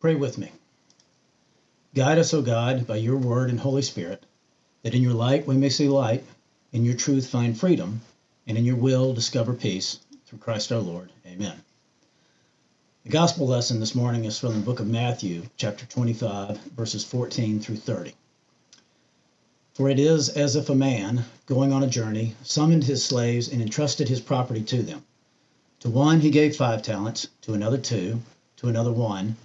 Pray with me. Guide us, O God, by your word and Holy Spirit, that in your light we may see light, in your truth find freedom, and in your will discover peace. Through Christ our Lord. Amen. The gospel lesson this morning is from the book of Matthew, chapter 25, verses 14 through 30. For it is as if a man, going on a journey, summoned his slaves and entrusted his property to them. To one he gave five talents, to another two, to another one,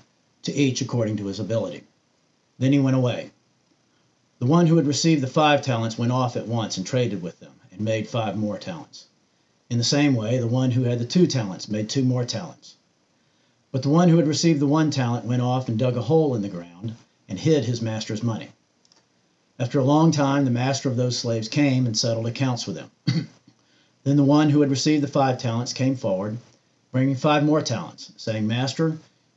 to each according to his ability. Then he went away. The one who had received the five talents went off at once and traded with them, and made five more talents. In the same way, the one who had the two talents made two more talents. But the one who had received the one talent went off and dug a hole in the ground and hid his master's money. After a long time, the master of those slaves came and settled accounts with them. then the one who had received the five talents came forward, bringing five more talents, saying, Master,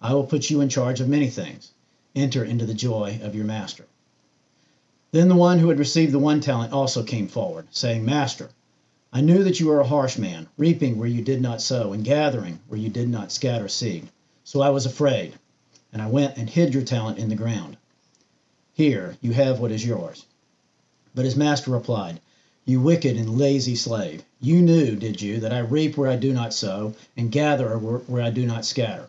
I will put you in charge of many things. Enter into the joy of your master. Then the one who had received the one talent also came forward, saying, Master, I knew that you were a harsh man, reaping where you did not sow, and gathering where you did not scatter seed. So I was afraid, and I went and hid your talent in the ground. Here, you have what is yours. But his master replied, You wicked and lazy slave, you knew, did you, that I reap where I do not sow, and gather where I do not scatter?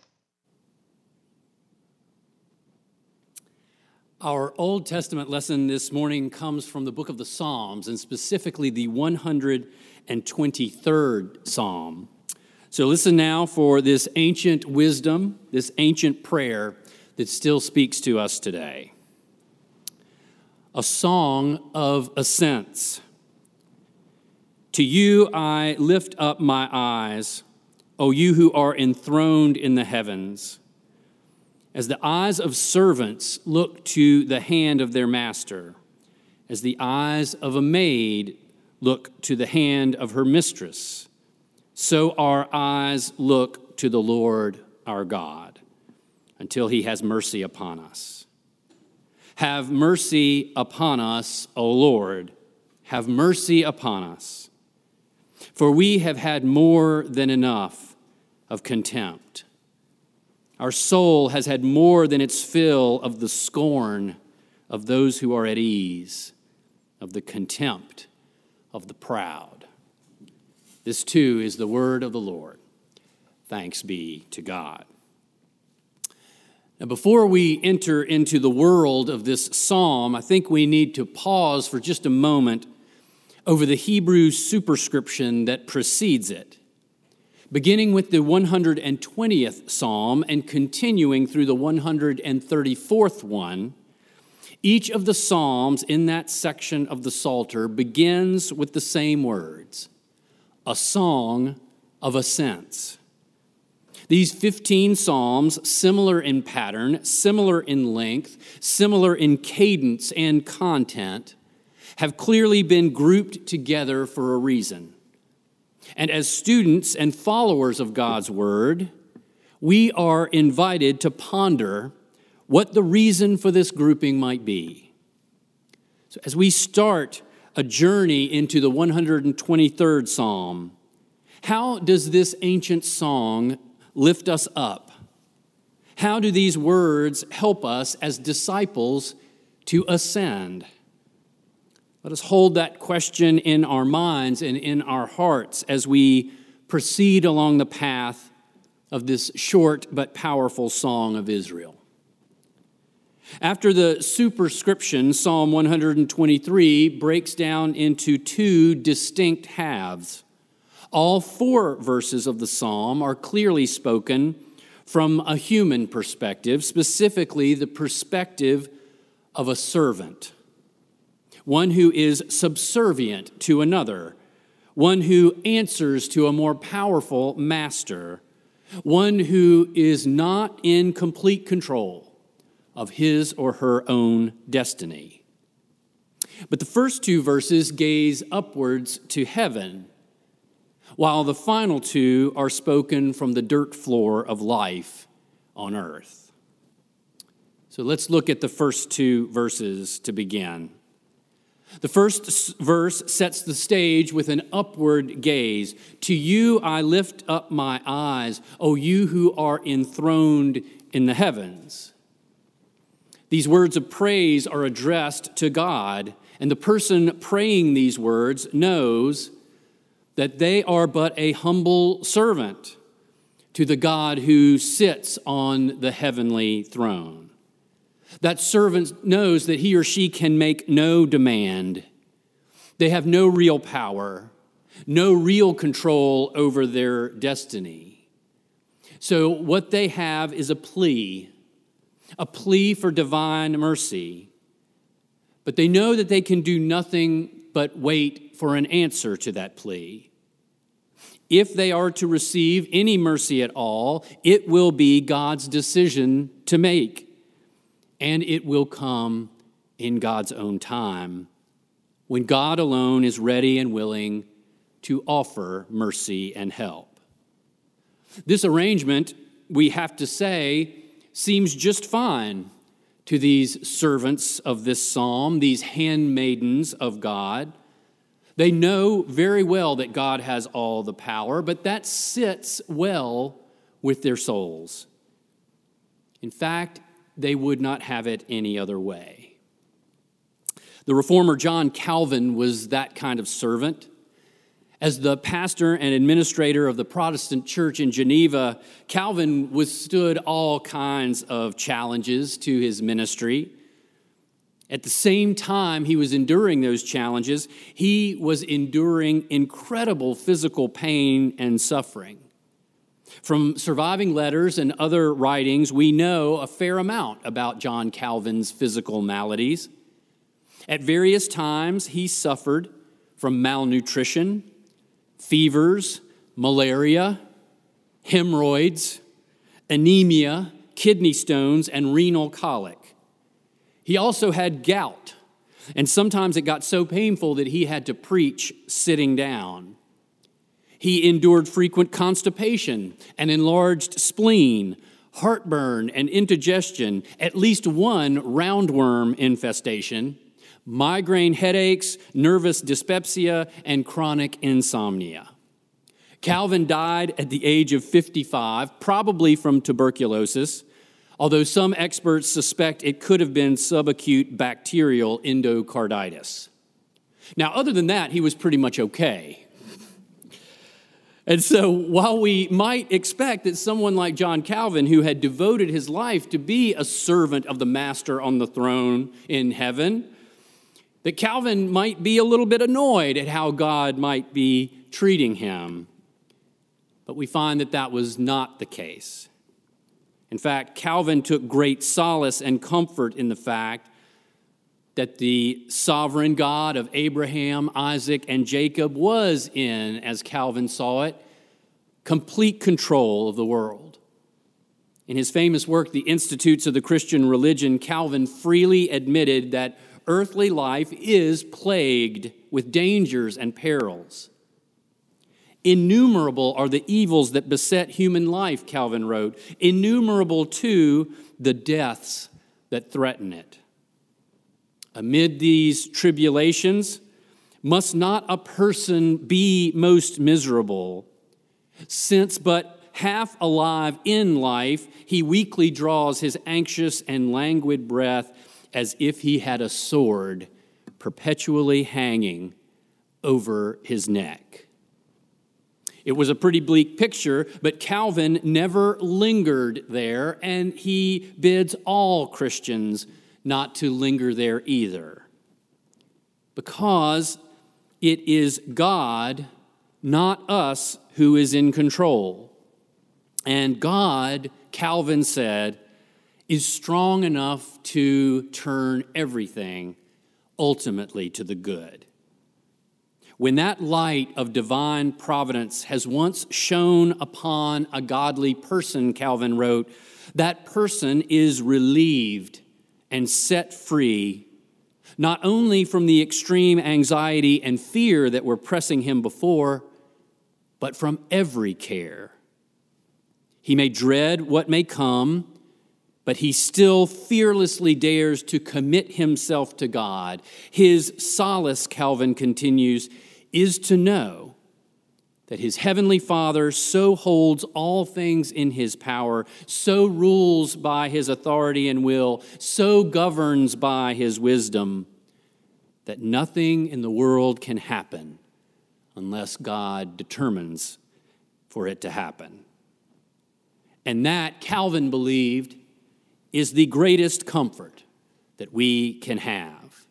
Our Old Testament lesson this morning comes from the book of the Psalms, and specifically the 123rd Psalm. So listen now for this ancient wisdom, this ancient prayer that still speaks to us today. A song of ascents. To you I lift up my eyes, O you who are enthroned in the heavens as the eyes of servants look to the hand of their master, as the eyes of a maid look to the hand of her mistress, so our eyes look to the Lord our God until he has mercy upon us. Have mercy upon us, O Lord. Have mercy upon us. For we have had more than enough of contempt. Our soul has had more than its fill of the scorn of those who are at ease, of the contempt of the proud. This too is the word of the Lord. Thanks be to God. Now, before we enter into the world of this psalm, I think we need to pause for just a moment over the Hebrew superscription that precedes it beginning with the 120th psalm and continuing through the 134th one, each of the psalms in that section of the Psalter begins with the same words a song of ascents. These 15 psalms, similar in pattern, similar in length, similar in cadence and content, have clearly been grouped together for a reason. And as students and followers of God's Word, we are invited to ponder what the reason for this grouping might be. So, as we start a journey into the 123rd Psalm, how does this ancient song lift us up? How do these words help us as disciples to ascend? Let us hold that question in our minds and in our hearts as we proceed along the path of this short but powerful song of Israel. After the superscription, Psalm 123 breaks down into two distinct halves. All four verses of the psalm are clearly spoken from a human perspective, specifically the perspective of a servant, one who is subservient to another, one who answers to a more powerful master, one who is not in complete control of his or her own destiny. But the first two verses gaze upwards to heaven, while the final two are spoken from the dirt floor of life on earth. So let's look at the first two verses to begin. The first verse sets the stage with an upward gaze. To you I lift up my eyes, O you who are enthroned in the heavens. These words of praise are addressed to God, and the person praying these words knows that they are but a humble servant to the God who sits on the heavenly throne. That servant knows that he or she can make no demand. They have no real power, no real control over their destiny. So, what they have is a plea, a plea for divine mercy. But they know that they can do nothing but wait for an answer to that plea. If they are to receive any mercy at all, it will be God's decision to make and it will come in God's own time when God alone is ready and willing to offer mercy and help. This arrangement, we have to say, seems just fine to these servants of this psalm, these handmaidens of God. They know very well that God has all the power, but that sits well with their souls. In fact, they would not have it any other way. The reformer John Calvin was that kind of servant. As the pastor and administrator of the Protestant church in Geneva, Calvin withstood all kinds of challenges to his ministry. At the same time he was enduring those challenges, he was enduring incredible physical pain and suffering. From surviving letters and other writings, we know a fair amount about John Calvin's physical maladies. At various times, he suffered from malnutrition, fevers, malaria, hemorrhoids, anemia, kidney stones, and renal colic. He also had gout, and sometimes it got so painful that he had to preach sitting down. He endured frequent constipation, an enlarged spleen, heartburn and indigestion, at least one roundworm infestation, migraine headaches, nervous dyspepsia, and chronic insomnia. Calvin died at the age of 55, probably from tuberculosis, although some experts suspect it could have been subacute bacterial endocarditis. Now, other than that, he was pretty much okay. And so, while we might expect that someone like John Calvin, who had devoted his life to be a servant of the Master on the throne in heaven, that Calvin might be a little bit annoyed at how God might be treating him. But we find that that was not the case. In fact, Calvin took great solace and comfort in the fact that the sovereign God of Abraham, Isaac, and Jacob was in, as Calvin saw it, complete control of the world. In his famous work, The Institutes of the Christian Religion, Calvin freely admitted that earthly life is plagued with dangers and perils. Innumerable are the evils that beset human life, Calvin wrote. Innumerable, too, the deaths that threaten it. Amid these tribulations, must not a person be most miserable, since but half alive in life, he weakly draws his anxious and languid breath as if he had a sword perpetually hanging over his neck. It was a pretty bleak picture, but Calvin never lingered there, and he bids all Christians not to linger there either. Because it is God, not us, who is in control. And God, Calvin said, is strong enough to turn everything ultimately to the good. When that light of divine providence has once shone upon a godly person, Calvin wrote, that person is relieved and set free, not only from the extreme anxiety and fear that were pressing him before, but from every care. He may dread what may come, but he still fearlessly dares to commit himself to God. His solace, Calvin continues, is to know that his heavenly Father so holds all things in his power, so rules by his authority and will, so governs by his wisdom, that nothing in the world can happen unless God determines for it to happen. And that, Calvin believed, is the greatest comfort that we can have.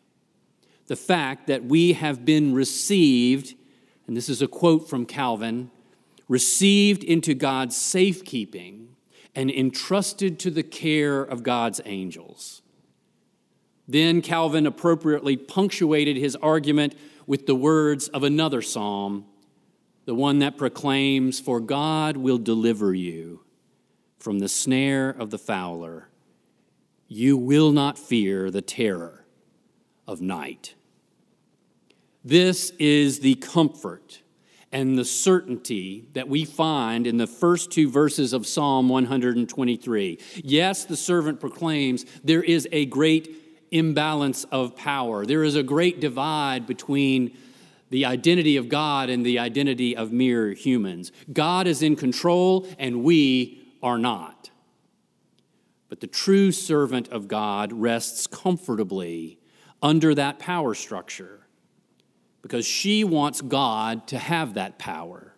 The fact that we have been received and this is a quote from Calvin received into God's safekeeping and entrusted to the care of God's angels. Then Calvin appropriately punctuated his argument with the words of another psalm, the one that proclaims, For God will deliver you from the snare of the fowler. You will not fear the terror of night. This is the comfort and the certainty that we find in the first two verses of Psalm 123. Yes, the servant proclaims there is a great imbalance of power, there is a great divide between the identity of God and the identity of mere humans. God is in control, and we are not. But the true servant of God rests comfortably under that power structure because she wants God to have that power.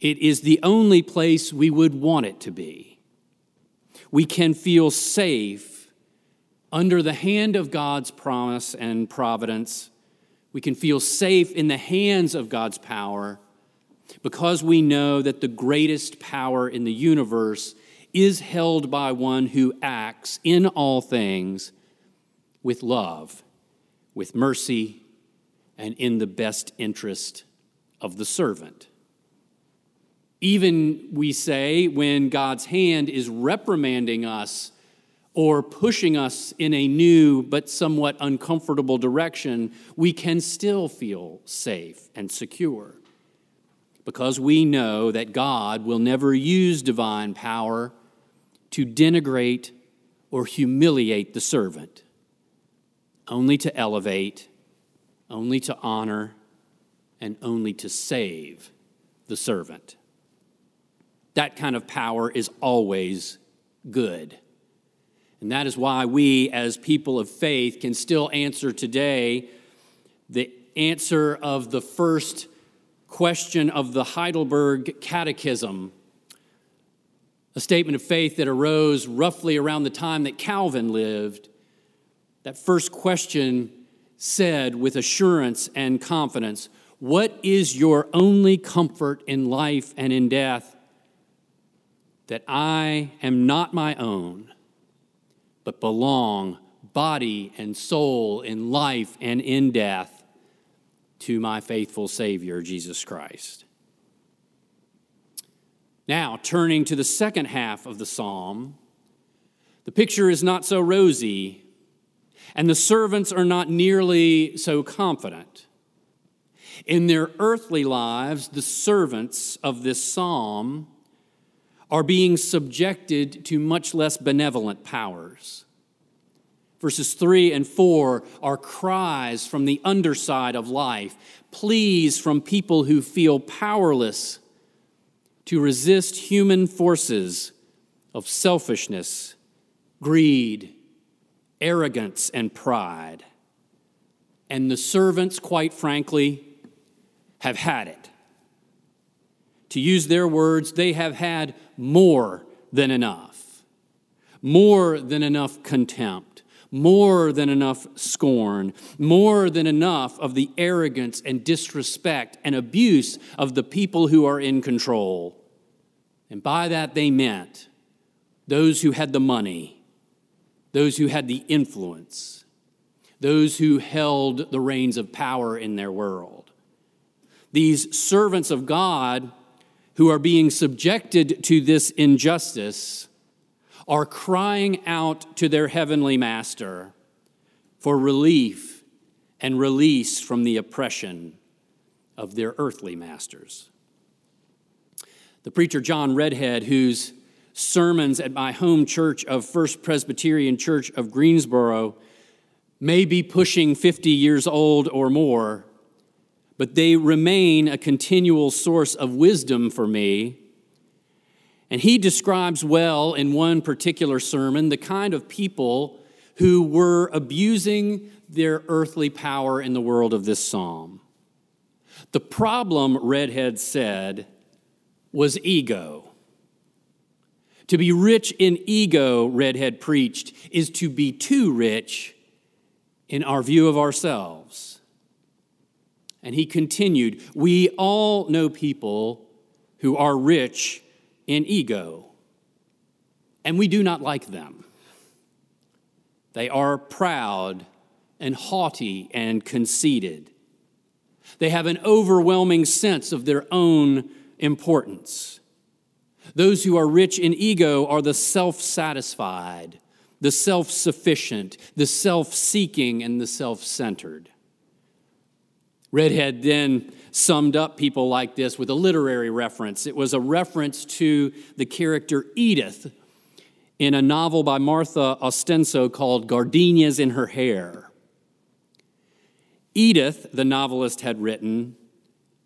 It is the only place we would want it to be. We can feel safe under the hand of God's promise and providence. We can feel safe in the hands of God's power because we know that the greatest power in the universe is held by one who acts in all things with love, with mercy, and in the best interest of the servant. Even, we say, when God's hand is reprimanding us or pushing us in a new but somewhat uncomfortable direction, we can still feel safe and secure because we know that God will never use divine power to denigrate or humiliate the servant, only to elevate only to honor, and only to save the servant. That kind of power is always good. And that is why we, as people of faith, can still answer today the answer of the first question of the Heidelberg Catechism, a statement of faith that arose roughly around the time that Calvin lived. That first question said with assurance and confidence, What is your only comfort in life and in death? That I am not my own, but belong body and soul in life and in death to my faithful Savior, Jesus Christ. Now, turning to the second half of the psalm, the picture is not so rosy and the servants are not nearly so confident. In their earthly lives, the servants of this psalm are being subjected to much less benevolent powers. Verses 3 and 4 are cries from the underside of life, pleas from people who feel powerless to resist human forces of selfishness, greed, arrogance and pride. And the servants, quite frankly, have had it. To use their words, they have had more than enough. more than enough contempt, more than enough scorn, more than enough of the arrogance and disrespect and abuse of the people who are in control. And by that they meant those who had the money, those who had the influence, those who held the reins of power in their world. These servants of God who are being subjected to this injustice are crying out to their heavenly master for relief and release from the oppression of their earthly masters. The preacher John Redhead, whose sermons at my home church of First Presbyterian Church of Greensboro may be pushing 50 years old or more, but they remain a continual source of wisdom for me. And he describes well in one particular sermon the kind of people who were abusing their earthly power in the world of this psalm. The problem, Redhead said, was ego. To be rich in ego, Redhead preached, is to be too rich in our view of ourselves. And he continued, We all know people who are rich in ego, and we do not like them. They are proud and haughty and conceited. They have an overwhelming sense of their own importance. Those who are rich in ego are the self satisfied, the self sufficient, the self seeking, and the self centered. Redhead then summed up people like this with a literary reference. It was a reference to the character Edith in a novel by Martha Ostenso called Gardenias in Her Hair. Edith, the novelist had written,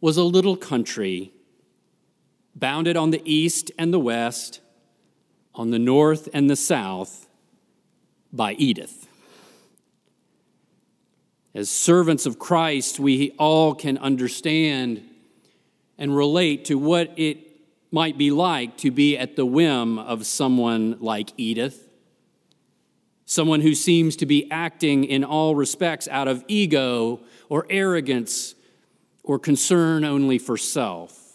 was a little country bounded on the east and the west, on the north and the south, by Edith. As servants of Christ, we all can understand and relate to what it might be like to be at the whim of someone like Edith, someone who seems to be acting in all respects out of ego or arrogance or concern only for self.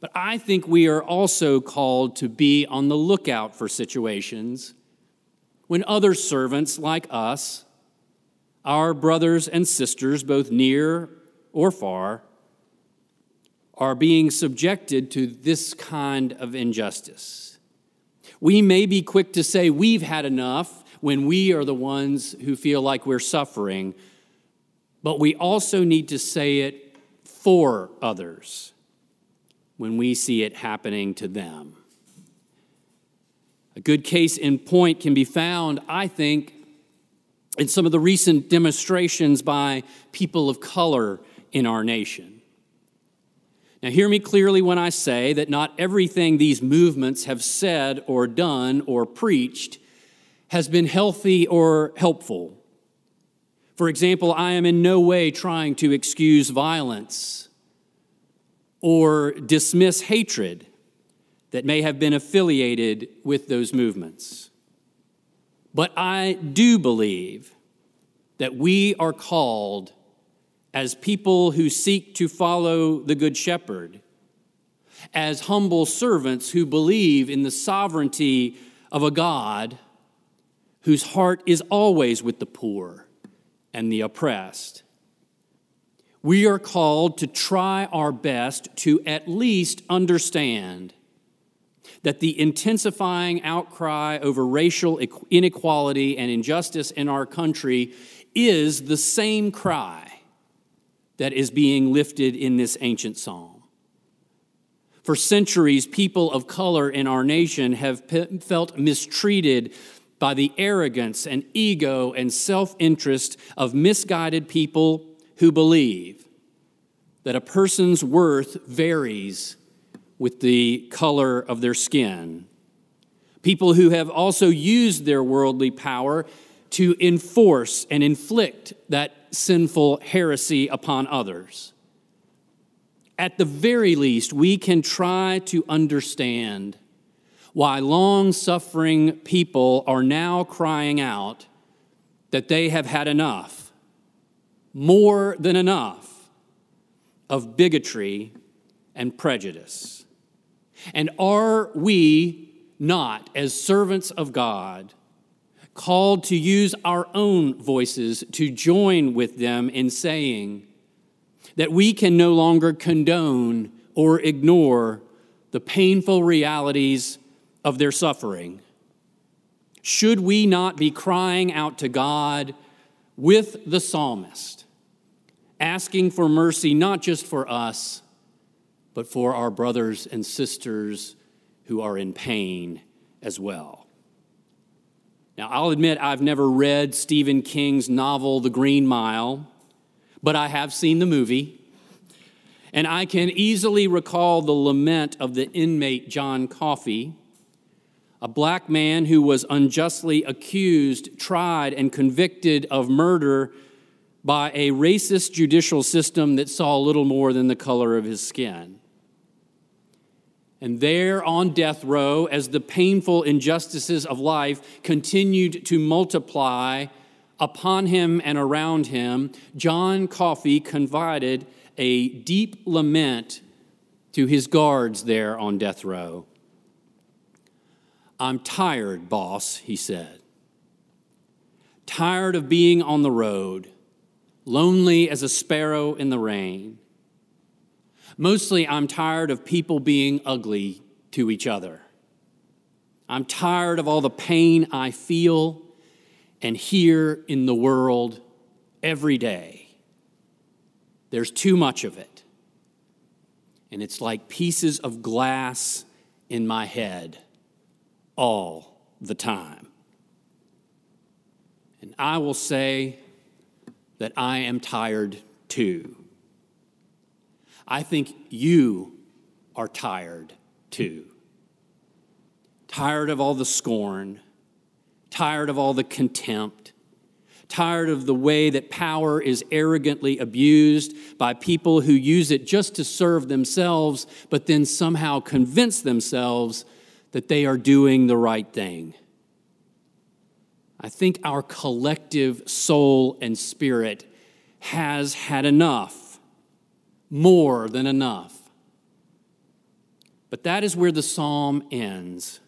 But I think we are also called to be on the lookout for situations when other servants like us, our brothers and sisters, both near or far, are being subjected to this kind of injustice. We may be quick to say we've had enough when we are the ones who feel like we're suffering, but we also need to say it for others when we see it happening to them. A good case in point can be found, I think, in some of the recent demonstrations by people of color in our nation. Now, hear me clearly when I say that not everything these movements have said or done or preached has been healthy or helpful. For example, I am in no way trying to excuse violence or dismiss hatred that may have been affiliated with those movements. But I do believe that we are called as people who seek to follow the Good Shepherd, as humble servants who believe in the sovereignty of a God whose heart is always with the poor and the oppressed we are called to try our best to at least understand that the intensifying outcry over racial inequality and injustice in our country is the same cry that is being lifted in this ancient psalm. For centuries, people of color in our nation have felt mistreated by the arrogance and ego and self interest of misguided people who believe that a person's worth varies with the color of their skin. People who have also used their worldly power to enforce and inflict that sinful heresy upon others. At the very least, we can try to understand why long suffering people are now crying out that they have had enough, more than enough, of bigotry and prejudice. And are we not, as servants of God, called to use our own voices to join with them in saying that we can no longer condone or ignore the painful realities of their suffering? Should we not be crying out to God with the psalmist, asking for mercy not just for us, but for our brothers and sisters who are in pain as well? Now, I'll admit I've never read Stephen King's novel, The Green Mile, but I have seen the movie. And I can easily recall the lament of the inmate John Coffey a black man who was unjustly accused, tried, and convicted of murder by a racist judicial system that saw little more than the color of his skin. And there on death row, as the painful injustices of life continued to multiply upon him and around him, John Coffey confided a deep lament to his guards there on death row. I'm tired, boss, he said. Tired of being on the road, lonely as a sparrow in the rain. Mostly, I'm tired of people being ugly to each other. I'm tired of all the pain I feel and hear in the world every day. There's too much of it. And it's like pieces of glass in my head all the time. And I will say that I am tired too. I think you are tired too. Tired of all the scorn, tired of all the contempt, tired of the way that power is arrogantly abused by people who use it just to serve themselves, but then somehow convince themselves that they are doing the right thing. I think our collective soul and spirit has had enough, more than enough. But that is where the psalm ends,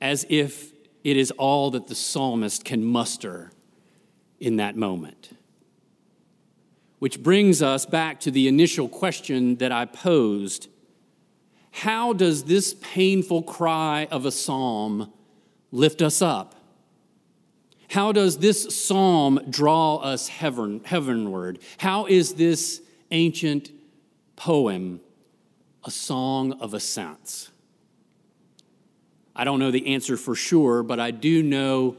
as if it is all that the psalmist can muster in that moment. Which brings us back to the initial question that I posed how does this painful cry of a psalm lift us up? How does this psalm draw us heaven, heavenward? How is this ancient poem a song of ascents? I don't know the answer for sure, but I do know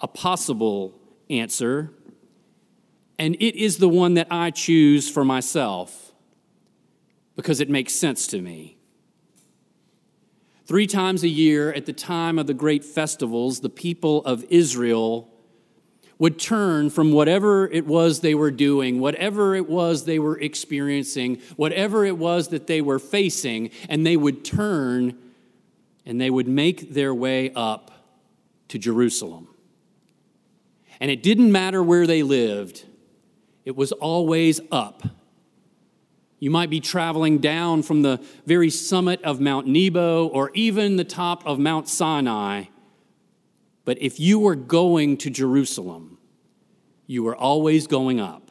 a possible answer, and it is the one that I choose for myself because it makes sense to me. Three times a year, at the time of the great festivals, the people of Israel would turn from whatever it was they were doing, whatever it was they were experiencing, whatever it was that they were facing, and they would turn and they would make their way up to Jerusalem. And it didn't matter where they lived, it was always up you might be traveling down from the very summit of Mount Nebo or even the top of Mount Sinai. But if you were going to Jerusalem, you were always going up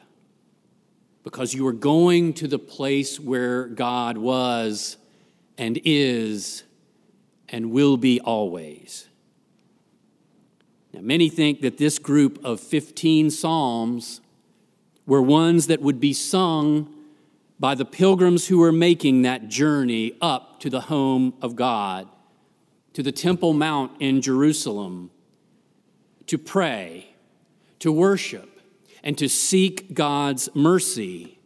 because you were going to the place where God was and is and will be always. Now, many think that this group of 15 Psalms were ones that would be sung by the pilgrims who were making that journey up to the home of God, to the Temple Mount in Jerusalem, to pray, to worship, and to seek God's mercy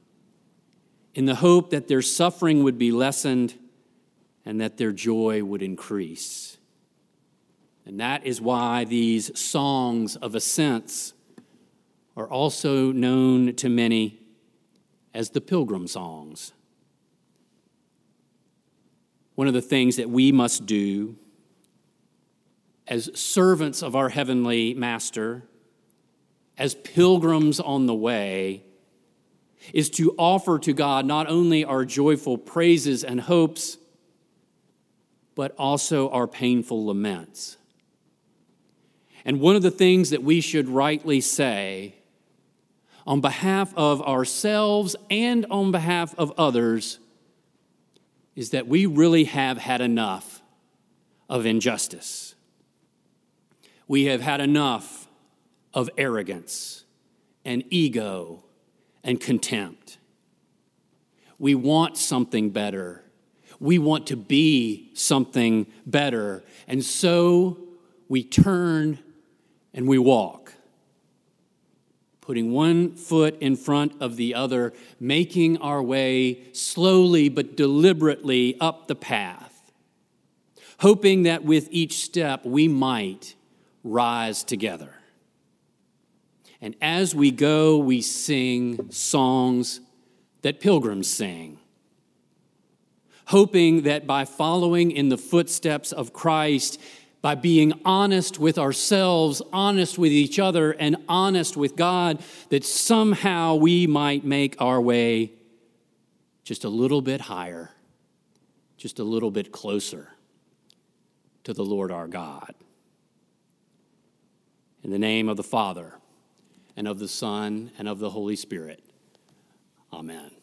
in the hope that their suffering would be lessened and that their joy would increase. And that is why these songs of ascents are also known to many as the Pilgrim Songs. one of the things that we must do as servants of our Heavenly Master, as pilgrims on the way, is to offer to God not only our joyful praises and hopes, but also our painful laments. And one of the things that we should rightly say on behalf of ourselves and on behalf of others is that we really have had enough of injustice. We have had enough of arrogance and ego and contempt. We want something better. We want to be something better. And so we turn and we walk, putting one foot in front of the other, making our way slowly but deliberately up the path, hoping that with each step we might rise together. And as we go, we sing songs that pilgrims sing, hoping that by following in the footsteps of Christ, by being honest with ourselves, honest with each other, and honest with God, that somehow we might make our way just a little bit higher, just a little bit closer to the Lord our God. In the name of the Father, and of the Son, and of the Holy Spirit. Amen.